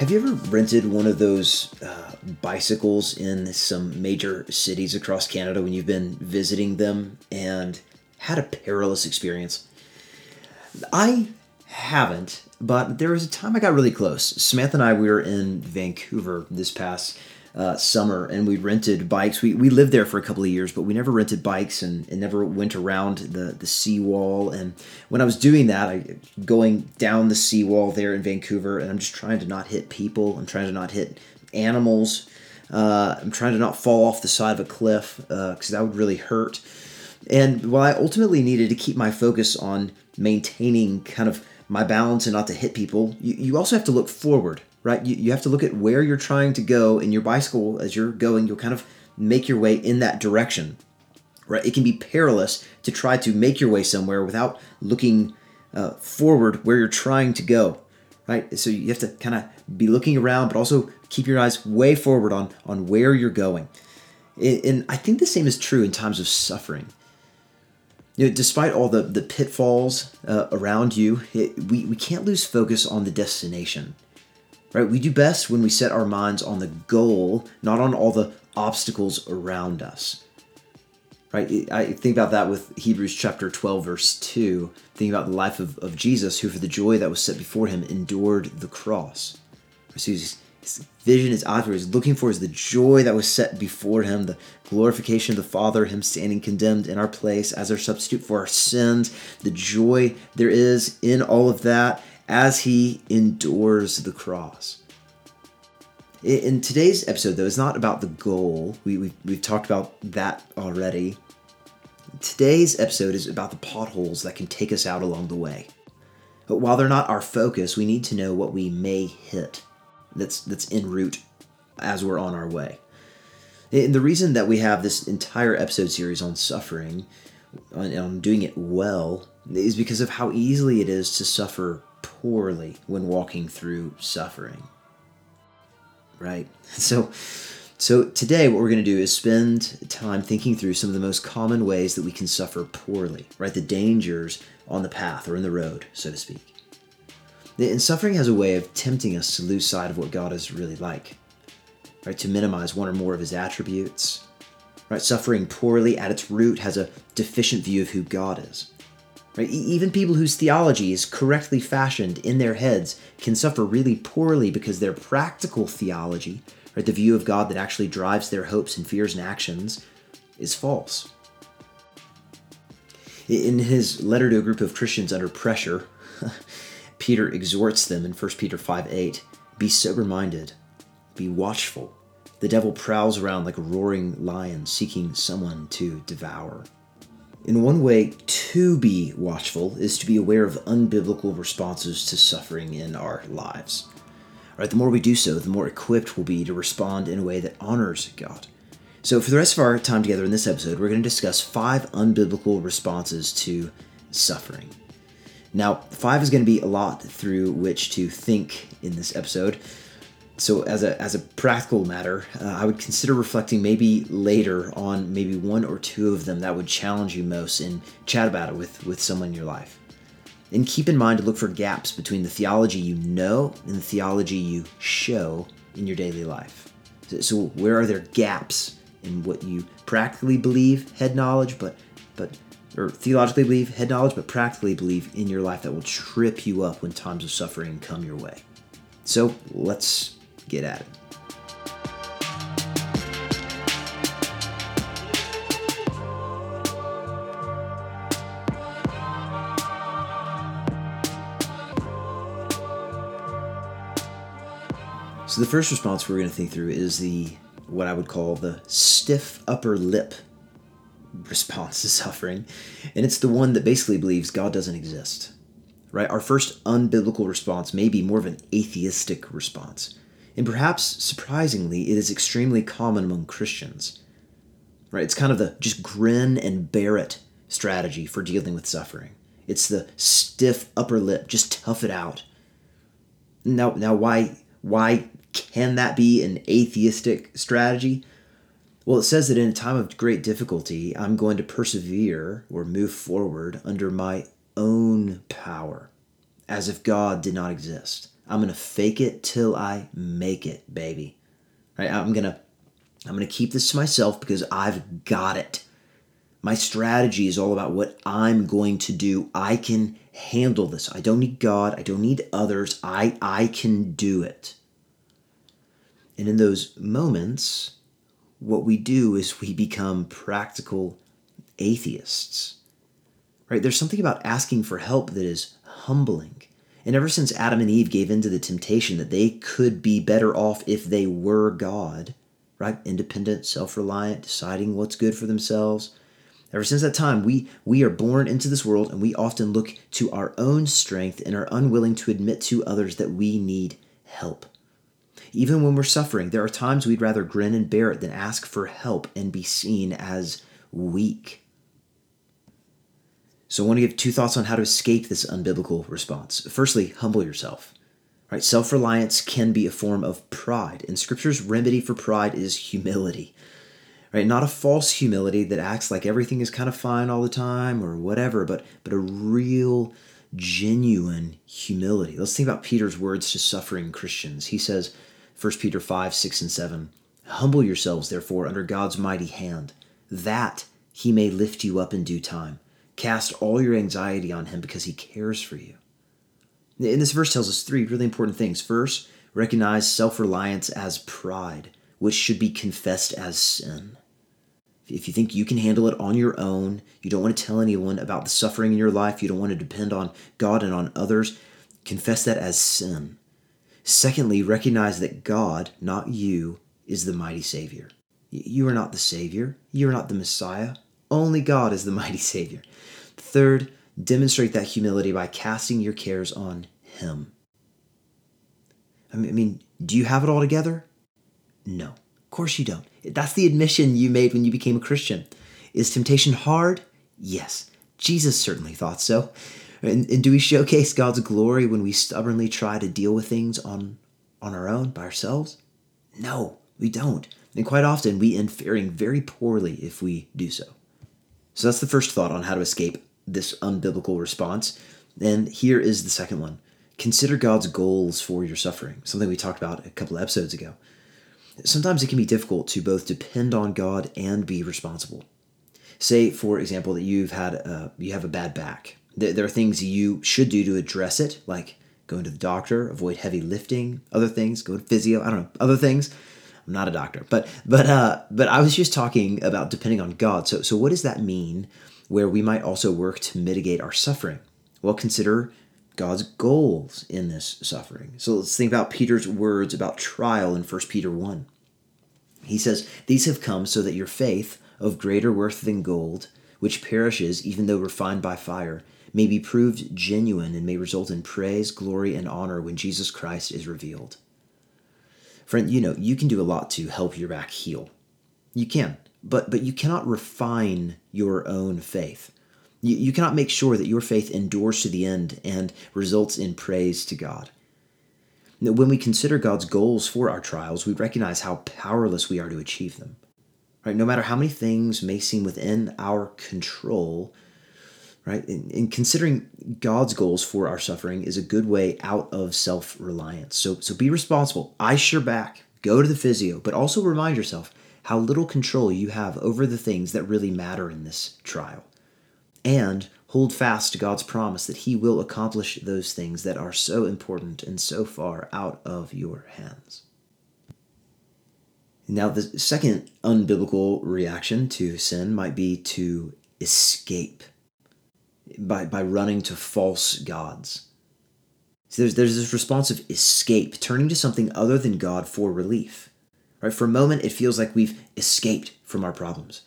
Have you ever rented one of those uh, bicycles in some major cities across Canada when you've been visiting them and had a perilous experience? I haven't, but there was a time I got really close. Samantha and I we were in Vancouver this past uh, summer and we rented bikes. We, we lived there for a couple of years, but we never rented bikes and, and never went around the, the seawall. And when I was doing that, I going down the seawall there in Vancouver, and I'm just trying to not hit people. I'm trying to not hit animals. Uh, I'm trying to not fall off the side of a cliff because uh, that would really hurt. And while I ultimately needed to keep my focus on maintaining kind of my balance and not to hit people, you, you also have to look forward right? You, you have to look at where you're trying to go in your bicycle as you're going. You'll kind of make your way in that direction, right? It can be perilous to try to make your way somewhere without looking uh, forward where you're trying to go, right? So you have to kind of be looking around, but also keep your eyes way forward on on where you're going. And I think the same is true in times of suffering. You know, despite all the, the pitfalls uh, around you, it, we, we can't lose focus on the destination right? We do best when we set our minds on the goal, not on all the obstacles around us. Right? I think about that with Hebrews chapter 12, verse 2. Thinking about the life of, of Jesus, who for the joy that was set before him endured the cross. So his, his vision, his eyes, what he's looking for is the joy that was set before him, the glorification of the Father, him standing condemned in our place as our substitute for our sins, the joy there is in all of that as he endures the cross. In today's episode, though, it's not about the goal. We, we've, we've talked about that already. Today's episode is about the potholes that can take us out along the way. But while they're not our focus, we need to know what we may hit that's, that's en route as we're on our way. And the reason that we have this entire episode series on suffering, on, on doing it well, is because of how easily it is to suffer poorly when walking through suffering. Right? So so today what we're going to do is spend time thinking through some of the most common ways that we can suffer poorly, right? The dangers on the path or in the road, so to speak. And suffering has a way of tempting us to lose sight of what God is really like, right? To minimize one or more of his attributes. Right? Suffering poorly at its root has a deficient view of who God is. Even people whose theology is correctly fashioned in their heads can suffer really poorly because their practical theology, right, the view of God that actually drives their hopes and fears and actions, is false. In his letter to a group of Christians under pressure, Peter exhorts them in 1 Peter 5 8 Be sober minded, be watchful. The devil prowls around like a roaring lion seeking someone to devour. In one way, to be watchful is to be aware of unbiblical responses to suffering in our lives. Right, the more we do so, the more equipped we'll be to respond in a way that honors God. So, for the rest of our time together in this episode, we're going to discuss five unbiblical responses to suffering. Now, five is going to be a lot through which to think in this episode, so as a as a practical matter, uh, I would consider reflecting maybe later on maybe one or two of them that would challenge you most and chat about it with with someone in your life. And keep in mind to look for gaps between the theology you know and the theology you show in your daily life. So, so where are there gaps in what you practically believe, head knowledge, but but or theologically believe, head knowledge, but practically believe in your life that will trip you up when times of suffering come your way. So let's get at it. So the first response we're going to think through is the what I would call the stiff upper lip response to suffering, and it's the one that basically believes God doesn't exist. Right? Our first unbiblical response may be more of an atheistic response. And perhaps surprisingly, it is extremely common among Christians. Right? It's kind of the just grin and bear it strategy for dealing with suffering. It's the stiff upper lip, just tough it out. Now, now why why can that be an atheistic strategy? Well, it says that in a time of great difficulty, I'm going to persevere or move forward under my own power, as if God did not exist. I'm gonna fake it till I make it, baby. Right? I'm gonna I'm gonna keep this to myself because I've got it. My strategy is all about what I'm going to do. I can handle this. I don't need God. I don't need others. I I can do it. And in those moments, what we do is we become practical atheists. Right? There's something about asking for help that is humbling. And ever since Adam and Eve gave in to the temptation that they could be better off if they were God, right? Independent, self reliant, deciding what's good for themselves. Ever since that time, we, we are born into this world and we often look to our own strength and are unwilling to admit to others that we need help. Even when we're suffering, there are times we'd rather grin and bear it than ask for help and be seen as weak. So I want to give two thoughts on how to escape this unbiblical response. Firstly, humble yourself. Right? Self-reliance can be a form of pride, and scripture's remedy for pride is humility. Right? Not a false humility that acts like everything is kind of fine all the time or whatever, but but a real genuine humility. Let's think about Peter's words to suffering Christians. He says, 1 Peter 5, 6, and 7. Humble yourselves, therefore, under God's mighty hand, that he may lift you up in due time. Cast all your anxiety on him because he cares for you. And this verse tells us three really important things. First, recognize self reliance as pride, which should be confessed as sin. If you think you can handle it on your own, you don't want to tell anyone about the suffering in your life, you don't want to depend on God and on others, confess that as sin. Secondly, recognize that God, not you, is the mighty Savior. You are not the Savior. You are not the Messiah. Only God is the mighty Savior. Third, demonstrate that humility by casting your cares on Him. I mean, do you have it all together? No, of course you don't. That's the admission you made when you became a Christian. Is temptation hard? Yes. Jesus certainly thought so. And, and do we showcase God's glory when we stubbornly try to deal with things on, on our own, by ourselves? No, we don't. And quite often we end faring very poorly if we do so. So that's the first thought on how to escape this unbiblical response. And here is the second one consider God's goals for your suffering, something we talked about a couple episodes ago. Sometimes it can be difficult to both depend on God and be responsible. Say, for example, that you've had a, you have a bad back there are things you should do to address it, like going to the doctor, avoid heavy lifting, other things, go to physio, I don't know, other things. I'm not a doctor, but but uh, but I was just talking about depending on God. So so what does that mean? Where we might also work to mitigate our suffering. Well, consider God's goals in this suffering. So let's think about Peter's words about trial in 1 Peter 1. He says, These have come so that your faith, of greater worth than gold, which perishes even though refined by fire, may be proved genuine and may result in praise, glory, and honor when Jesus Christ is revealed. Friend, you know, you can do a lot to help your back heal. You can, but, but you cannot refine your own faith. You, you cannot make sure that your faith endures to the end and results in praise to God. Now, When we consider God's goals for our trials, we recognize how powerless we are to achieve them. Right? No matter how many things may seem within our control, right? And, considering God's goals for our suffering is a good way out of self reliance. So, so be responsible. Ice your back, go to the physio, but also remind yourself how little control you have over the things that really matter in this trial. And hold fast to God's promise that He will accomplish those things that are so important and so far out of your hands. Now, the second unbiblical reaction to sin might be to escape by, by running to false gods. So there's, there's this response of escape, turning to something other than God for relief. Right? For a moment, it feels like we've escaped from our problems.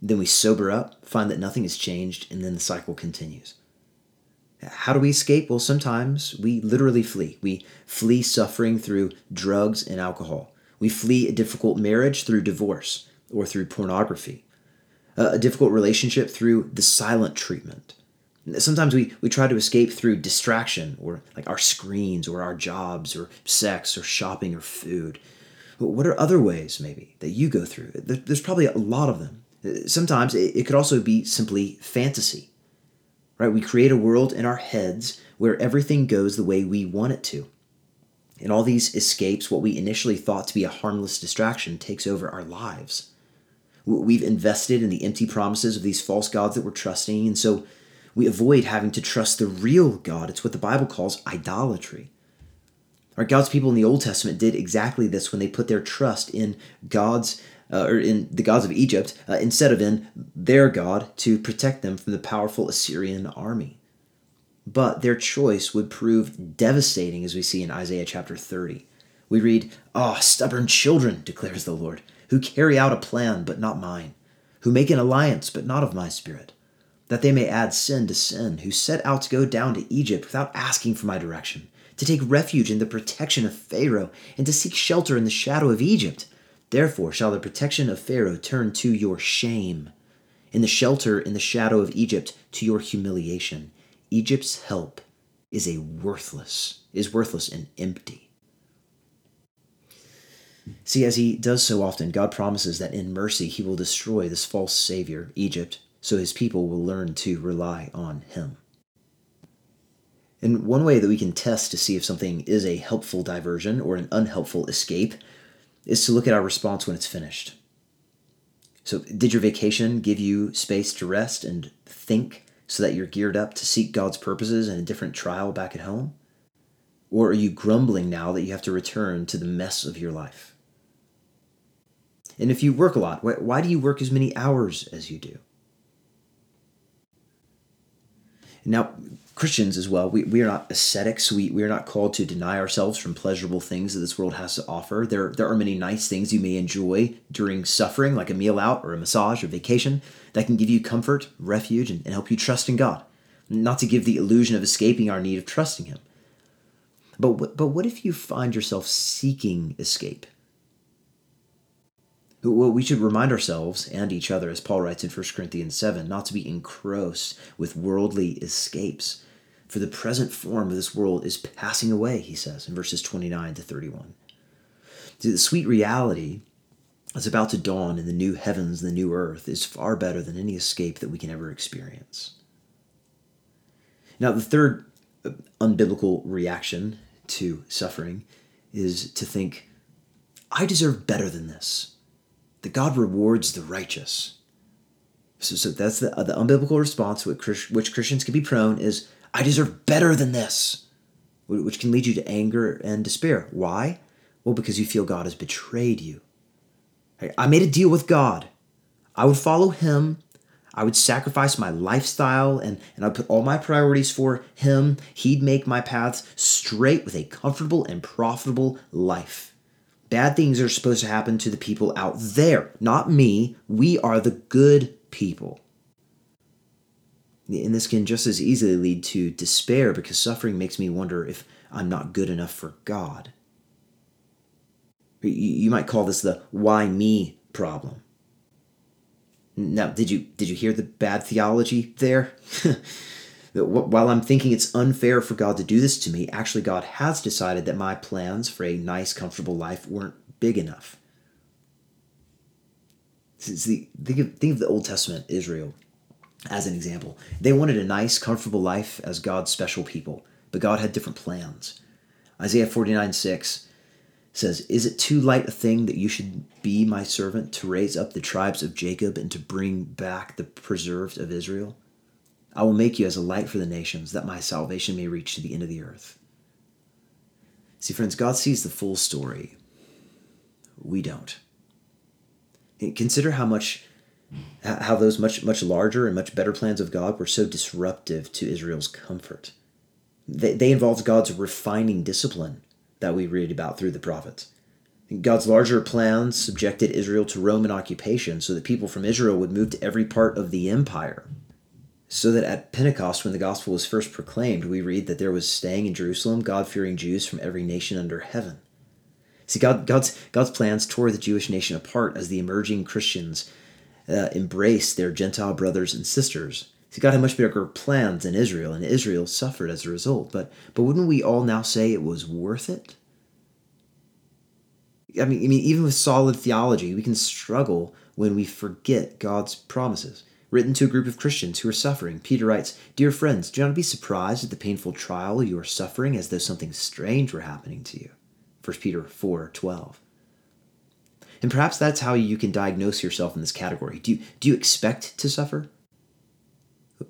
Then we sober up, find that nothing has changed, and then the cycle continues. How do we escape? Well, sometimes we literally flee. We flee suffering through drugs and alcohol. We flee a difficult marriage through divorce or through pornography, a difficult relationship through the silent treatment, Sometimes we, we try to escape through distraction or like our screens or our jobs or sex or shopping or food. What are other ways, maybe, that you go through? There's probably a lot of them. Sometimes it could also be simply fantasy, right? We create a world in our heads where everything goes the way we want it to. In all these escapes, what we initially thought to be a harmless distraction takes over our lives. We've invested in the empty promises of these false gods that we're trusting, and so we avoid having to trust the real God. It's what the Bible calls idolatry. Our God's people in the Old Testament did exactly this when they put their trust in God's uh, or in the gods of Egypt uh, instead of in their God to protect them from the powerful Assyrian army. But their choice would prove devastating, as we see in Isaiah chapter 30. We read, Ah, oh, stubborn children, declares the Lord, who carry out a plan, but not mine, who make an alliance, but not of my spirit, that they may add sin to sin, who set out to go down to Egypt without asking for my direction, to take refuge in the protection of Pharaoh, and to seek shelter in the shadow of Egypt. Therefore shall the protection of Pharaoh turn to your shame, in the shelter in the shadow of Egypt to your humiliation. Egypt's help is a worthless, is worthless and empty. See, as he does so often, God promises that in mercy he will destroy this false savior, Egypt, so his people will learn to rely on him. And one way that we can test to see if something is a helpful diversion or an unhelpful escape is to look at our response when it's finished. So, did your vacation give you space to rest and think so that you're geared up to seek God's purposes in a different trial back at home? Or are you grumbling now that you have to return to the mess of your life? And if you work a lot, why do you work as many hours as you do? Now, Christians as well, we, we are not ascetics. We, we are not called to deny ourselves from pleasurable things that this world has to offer. There, there are many nice things you may enjoy during suffering, like a meal out or a massage or vacation, that can give you comfort, refuge, and, and help you trust in God. Not to give the illusion of escaping our need of trusting Him. But, but what if you find yourself seeking escape? Well, we should remind ourselves and each other, as Paul writes in 1 Corinthians 7, not to be engrossed with worldly escapes for the present form of this world is passing away, he says in verses 29 to 31. See, the sweet reality that's about to dawn in the new heavens, the new earth, is far better than any escape that we can ever experience. Now, the third uh, unbiblical reaction to suffering is to think, I deserve better than this. That God rewards the righteous. So, so that's the, uh, the unbiblical response which, which Christians can be prone is, I deserve better than this, which can lead you to anger and despair. Why? Well, because you feel God has betrayed you. I made a deal with God. I would follow Him. I would sacrifice my lifestyle and, and I'd put all my priorities for Him. He'd make my paths straight with a comfortable and profitable life. Bad things are supposed to happen to the people out there, not me. We are the good people. And this can just as easily lead to despair because suffering makes me wonder if I'm not good enough for God. You might call this the why me problem. Now, did you did you hear the bad theology there? While I'm thinking it's unfair for God to do this to me, actually God has decided that my plans for a nice, comfortable life weren't big enough. See, think of, think of the Old Testament Israel as an example. They wanted a nice, comfortable life as God's special people, but God had different plans. Isaiah 49 6 says, Is it too light a thing that you should be my servant to raise up the tribes of Jacob and to bring back the preserved of Israel? I will make you as a light for the nations, that my salvation may reach to the end of the earth. See, friends, God sees the full story. We don't. Consider how much how those much much larger and much better plans of God were so disruptive to Israel's comfort. They, they involved God's refining discipline that we read about through the prophets. God's larger plans subjected Israel to Roman occupation so that people from Israel would move to every part of the empire. So that at Pentecost, when the gospel was first proclaimed, we read that there was staying in Jerusalem God fearing Jews from every nation under heaven. See, God, God's, God's plans tore the Jewish nation apart as the emerging Christians uh, embrace their Gentile brothers and sisters. See, God had much bigger plans than Israel, and Israel suffered as a result. But but wouldn't we all now say it was worth it? I mean, I mean, even with solid theology, we can struggle when we forget God's promises. Written to a group of Christians who are suffering, Peter writes, Dear friends, do not be surprised at the painful trial you are suffering as though something strange were happening to you. 1 Peter 4 12. And perhaps that's how you can diagnose yourself in this category. Do you, do you expect to suffer?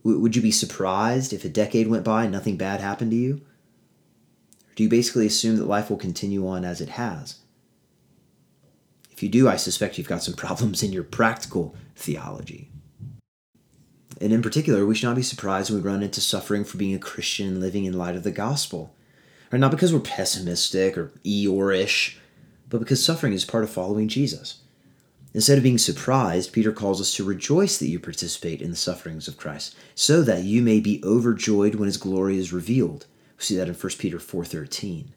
W- would you be surprised if a decade went by and nothing bad happened to you? Or do you basically assume that life will continue on as it has? If you do, I suspect you've got some problems in your practical theology. And in particular, we should not be surprised when we run into suffering for being a Christian and living in light of the gospel. Right? Not because we're pessimistic or Eeyore-ish, but because suffering is part of following Jesus. Instead of being surprised, Peter calls us to rejoice that you participate in the sufferings of Christ, so that you may be overjoyed when his glory is revealed. We see that in 1 Peter 4:13.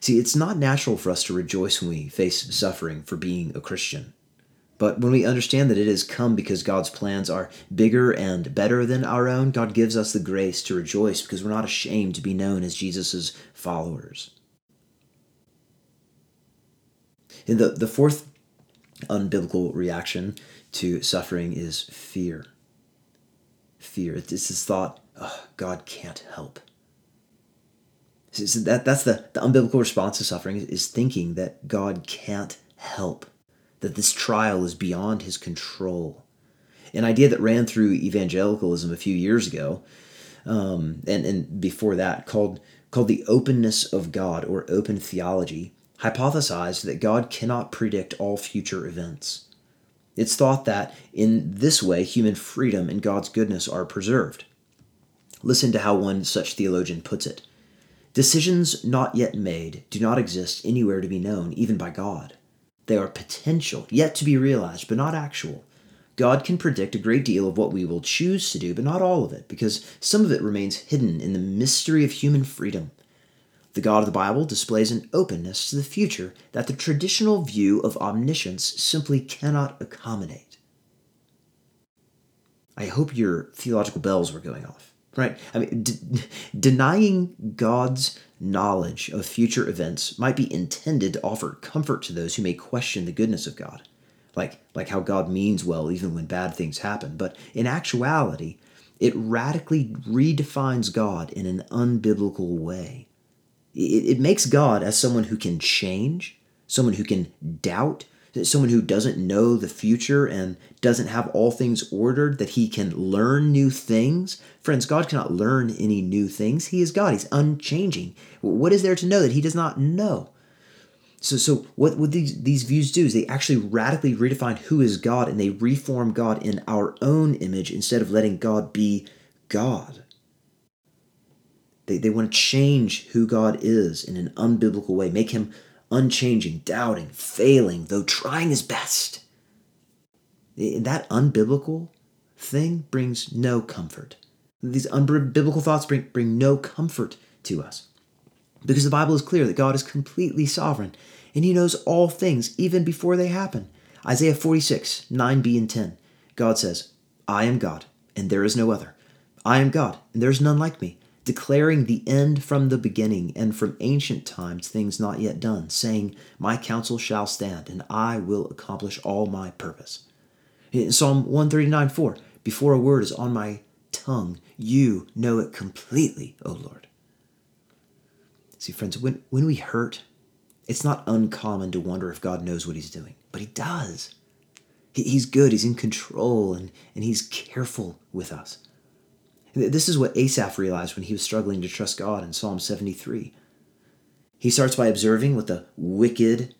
See, it's not natural for us to rejoice when we face suffering for being a Christian. But when we understand that it has come because God's plans are bigger and better than our own, God gives us the grace to rejoice because we're not ashamed to be known as Jesus' followers. And the, the fourth unbiblical reaction to suffering is fear. Fear. It's this thought, oh, God can't help. So that, that's the, the unbiblical response to suffering is thinking that God can't help that this trial is beyond his control. An idea that ran through evangelicalism a few years ago, um, and, and before that, called, called the openness of God or open theology, hypothesized that God cannot predict all future events. It's thought that in this way, human freedom and God's goodness are preserved. Listen to how one such theologian puts it Decisions not yet made do not exist anywhere to be known, even by God. They are potential, yet to be realized, but not actual. God can predict a great deal of what we will choose to do, but not all of it, because some of it remains hidden in the mystery of human freedom. The God of the Bible displays an openness to the future that the traditional view of omniscience simply cannot accommodate. I hope your theological bells were going off, right? I mean, de- denying God's knowledge of future events might be intended to offer comfort to those who may question the goodness of God, like, like how God means well even when bad things happen. But in actuality, it radically redefines God in an unbiblical way. It, makes God as someone who can change, someone who can doubt, someone who doesn't know the future and doesn't have all things ordered, that he can learn new things. Friends, God cannot learn any new things. He is God, He's unchanging. What is there to know that He does not know? So, so what, would these, these views do is they actually radically redefine who is God and they reform God in our own image instead of letting God be God. They, they want to change who God is in an unbiblical way, make him unchanging, doubting, failing, though trying his best. That unbiblical thing brings no comfort. These unbiblical thoughts bring, bring no comfort to us. Because the Bible is clear that God is completely sovereign and he knows all things even before they happen. Isaiah 46, 9b and 10. God says, I am God, and there is no other. I am God, and there is none like me declaring the end from the beginning and from ancient times things not yet done, saying, My counsel shall stand, and I will accomplish all my purpose. In Psalm 139 4, before a word is on my tongue, you know it completely, O Lord. See, friends, when, when we hurt, it's not uncommon to wonder if God knows what He's doing, but He does. He, he's good, He's in control, and, and He's careful with us. This is what Asaph realized when he was struggling to trust God in Psalm 73. He starts by observing what the wicked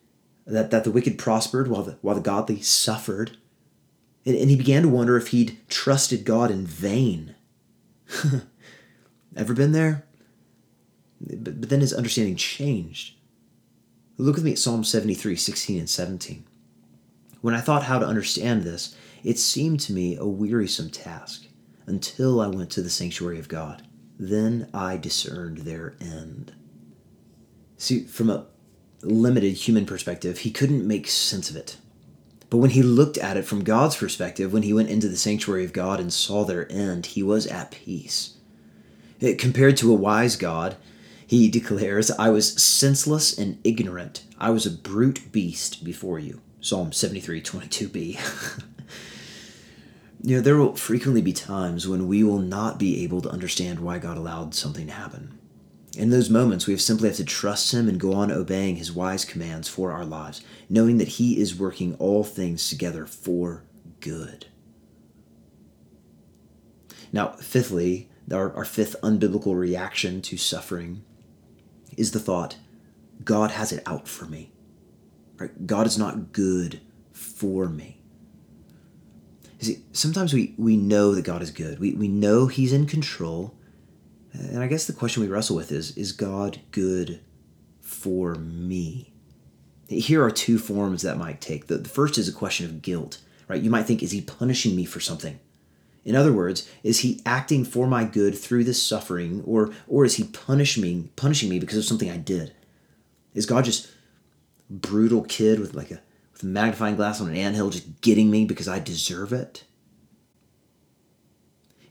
that, that the wicked prospered while the while the godly suffered. And, and he began to wonder if he'd trusted God in vain. Ever been there? But, but then his understanding changed. Look with me at Psalm 73, 16 and 17. When I thought how to understand this, it seemed to me a wearisome task until I went to the sanctuary of God. Then I discerned their end. See, from a limited human perspective, he couldn't make sense of it. But when he looked at it from God's perspective, when he went into the sanctuary of God and saw their end, he was at peace. It, compared to a wise God, he declares, I was senseless and ignorant. I was a brute beast before you. Psalm 73 22b. You know, there will frequently be times when we will not be able to understand why God allowed something to happen. In those moments, we have simply have to trust Him and go on obeying His wise commands for our lives, knowing that He is working all things together for good. Now, fifthly, our, our fifth unbiblical reaction to suffering is the thought God has it out for me. Right? God is not good for me. See, sometimes we, we know that God is good. We, we know He's in control. And I guess the question we wrestle with is Is God good for me? Here are two forms that might take. The, the first is a question of guilt, right? You might think, Is He punishing me for something? In other words, is he acting for my good through this suffering, or or is he punishing me, punishing me because of something I did? Is God just brutal kid with like a a magnifying glass on an anthill just getting me because I deserve it?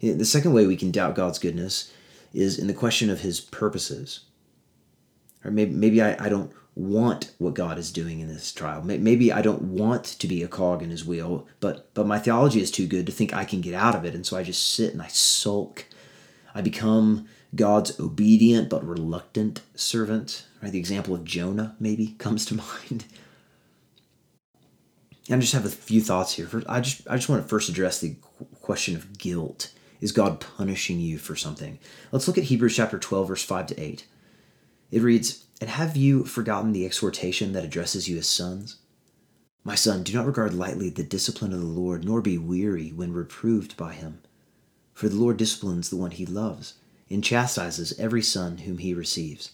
The second way we can doubt God's goodness is in the question of his purposes. Or maybe, maybe I, I don't want what God is doing in this trial. Maybe I don't want to be a cog in his wheel, but but my theology is too good to think I can get out of it, and so I just sit and I sulk. I become God's obedient but reluctant servant. Right? The example of Jonah maybe comes to mind. I just have a few thoughts here. First, I just I just want to first address the question of guilt. Is God punishing you for something? Let's look at Hebrews chapter 12 verse 5 to 8. It reads, "And have you forgotten the exhortation that addresses you as sons? My son, do not regard lightly the discipline of the Lord, nor be weary when reproved by him. For the Lord disciplines the one he loves, and chastises every son whom he receives."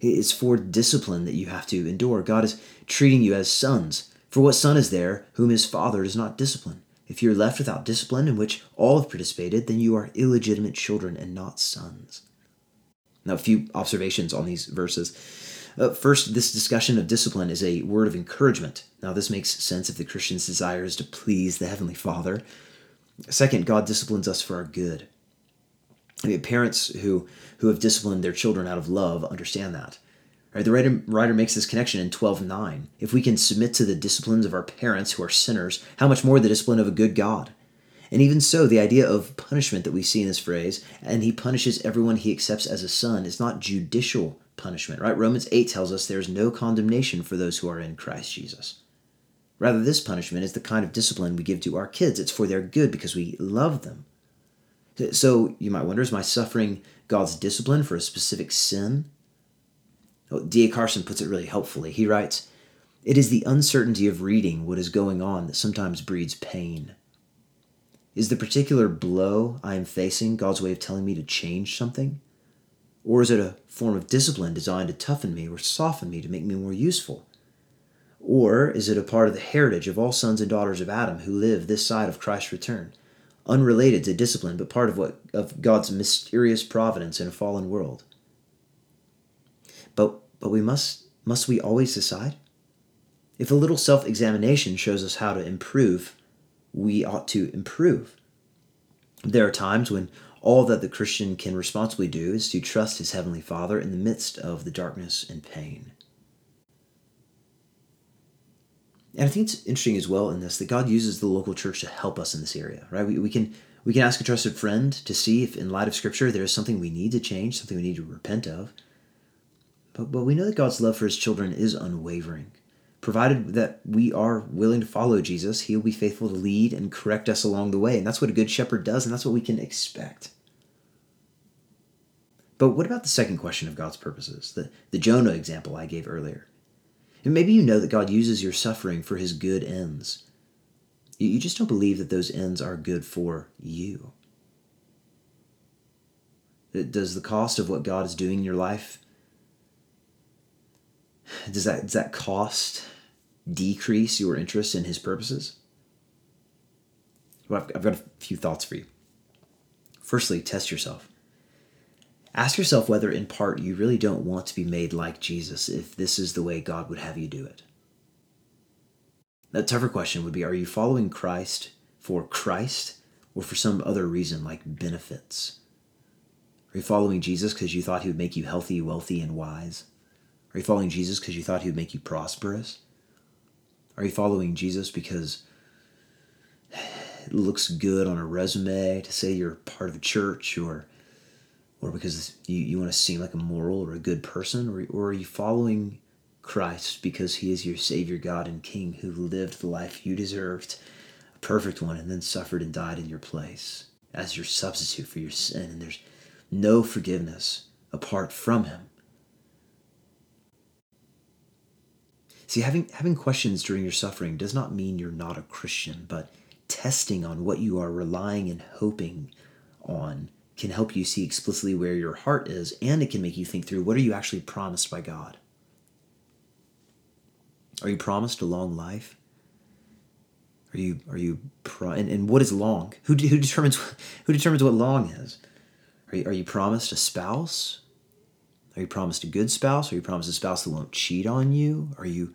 It's for discipline that you have to endure. God is treating you as sons. For what son is there whom his father does not discipline? If you're left without discipline in which all have participated, then you are illegitimate children and not sons. Now, a few observations on these verses. Uh, first, this discussion of discipline is a word of encouragement. Now, this makes sense if the Christian's desire is to please the Heavenly Father. Second, God disciplines us for our good. I mean, parents who, who have disciplined their children out of love understand that. Right? The writer, writer makes this connection in 12.9. If we can submit to the disciplines of our parents who are sinners, how much more the discipline of a good God? And even so, the idea of punishment that we see in this phrase, and he punishes everyone he accepts as a son, is not judicial punishment, right? Romans 8 tells us there's no condemnation for those who are in Christ Jesus. Rather, this punishment is the kind of discipline we give to our kids. It's for their good because we love them. So you might wonder is my suffering God's discipline for a specific sin? Oh, D.A. Carson puts it really helpfully. He writes, It is the uncertainty of reading what is going on that sometimes breeds pain. Is the particular blow I am facing God's way of telling me to change something? Or is it a form of discipline designed to toughen me or soften me to make me more useful? Or is it a part of the heritage of all sons and daughters of Adam who live this side of Christ's return, unrelated to discipline, but part of what of God's mysterious providence in a fallen world? But but we must must we always decide? If a little self-examination shows us how to improve, we ought to improve. There are times when all that the Christian can responsibly do is to trust his heavenly Father in the midst of the darkness and pain. And I think it's interesting as well in this that God uses the local church to help us in this area, right? We, we can we can ask a trusted friend to see if in light of scripture there is something we need to change, something we need to repent of. But, but we know that God's love for his children is unwavering. Provided that we are willing to follow Jesus, he will be faithful to lead and correct us along the way. And that's what a good shepherd does, and that's what we can expect. But what about the second question of God's purposes, the, the Jonah example I gave earlier? And maybe you know that God uses your suffering for his good ends. You, you just don't believe that those ends are good for you. Does the cost of what God is doing in your life does that does that cost decrease your interest in his purposes? Well, I've, I've got a few thoughts for you. Firstly, test yourself. Ask yourself whether, in part, you really don't want to be made like Jesus if this is the way God would have you do it. A tougher question would be Are you following Christ for Christ or for some other reason like benefits? Are you following Jesus because you thought he would make you healthy, wealthy, and wise? Are you following Jesus because you thought he would make you prosperous? Are you following Jesus because it looks good on a resume to say you're part of a church or or because you, you want to seem like a moral or a good person, or, or are you following Christ because he is your Savior, God, and King who lived the life you deserved, a perfect one, and then suffered and died in your place as your substitute for your sin? And there's no forgiveness apart from him. See, having, having questions during your suffering does not mean you're not a Christian, but testing on what you are relying and hoping on can help you see explicitly where your heart is, and it can make you think through what are you actually promised by God? Are you promised a long life? Are you are you pro- and, and what is long? Who, who determines who determines what long is? Are you, are you promised a spouse? Are you promised a good spouse? Are you promised a spouse that won't cheat on you? Are you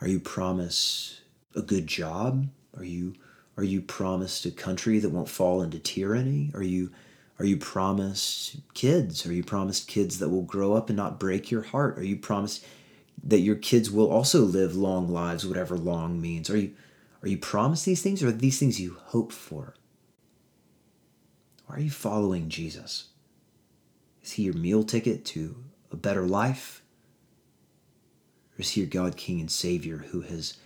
are you promised a good job? Are you are you promised a country that won't fall into tyranny? Are you are you promised kids? Are you promised kids that will grow up and not break your heart? Are you promised that your kids will also live long lives, whatever long means? Are you are you promised these things or are these things you hope for? Or are you following Jesus? Is he your meal ticket to a better life? Or is he your God, King, and Savior who has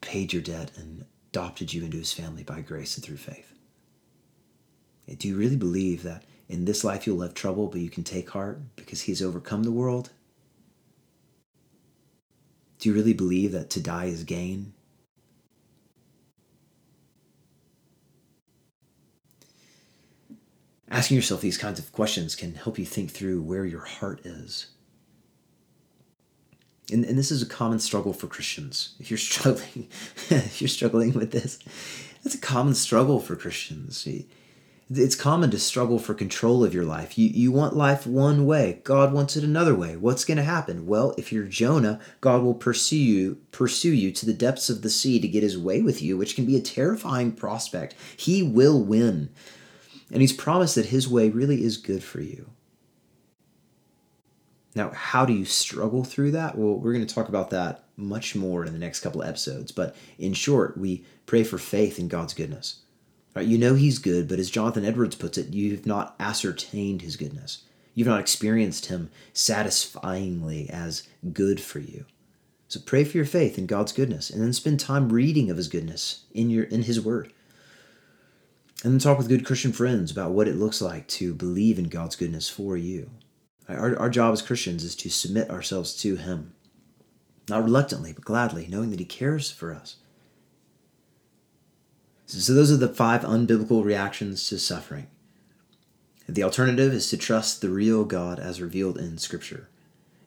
paid your debt and adopted you into his family by grace and through faith? Do you really believe that in this life you'll have trouble, but you can take heart because He has overcome the world? Do you really believe that to die is gain? Asking yourself these kinds of questions can help you think through where your heart is. And, and this is a common struggle for Christians. If you're struggling, if you're struggling with this, it's a common struggle for Christians. It's common to struggle for control of your life. You, you want life one way, God wants it another way. What's going to happen? Well, if you're Jonah, God will pursue you, pursue you to the depths of the sea to get his way with you, which can be a terrifying prospect. He will win. And he's promised that his way really is good for you. Now, how do you struggle through that? Well, we're going to talk about that much more in the next couple episodes. But in short, we pray for faith in God's goodness. Right? You know he's good, but as Jonathan Edwards puts it, you've not ascertained his goodness. You've not experienced him satisfyingly as good for you. So pray for your faith in God's goodness and then spend time reading of his goodness in your in his word. And then talk with good Christian friends about what it looks like to believe in God's goodness for you. Our, our job as Christians is to submit ourselves to him. Not reluctantly, but gladly, knowing that he cares for us so, those are the five unbiblical reactions to suffering. The alternative is to trust the real God as revealed in Scripture.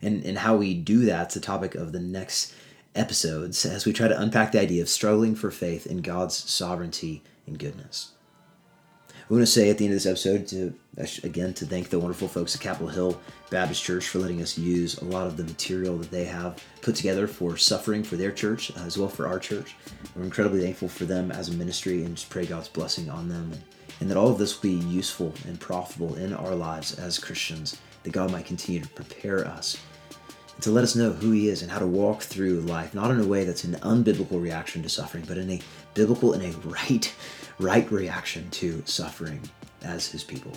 And, and how we do that's the topic of the next episodes as we try to unpack the idea of struggling for faith in God's sovereignty and goodness. We want to say at the end of this episode to again to thank the wonderful folks at Capitol Hill Baptist Church for letting us use a lot of the material that they have put together for suffering for their church uh, as well for our church. We're incredibly thankful for them as a ministry and just pray God's blessing on them and, and that all of this will be useful and profitable in our lives as Christians. That God might continue to prepare us to let us know who He is and how to walk through life, not in a way that's an unbiblical reaction to suffering, but in a biblical and a right right reaction to suffering as his people.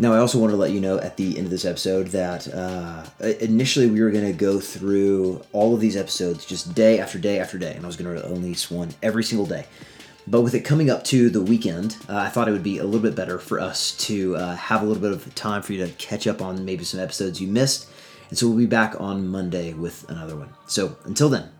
Now, I also want to let you know at the end of this episode that uh, initially we were going to go through all of these episodes just day after day after day, and I was going to release one every single day. But with it coming up to the weekend, uh, I thought it would be a little bit better for us to uh, have a little bit of time for you to catch up on maybe some episodes you missed. And so we'll be back on Monday with another one. So until then,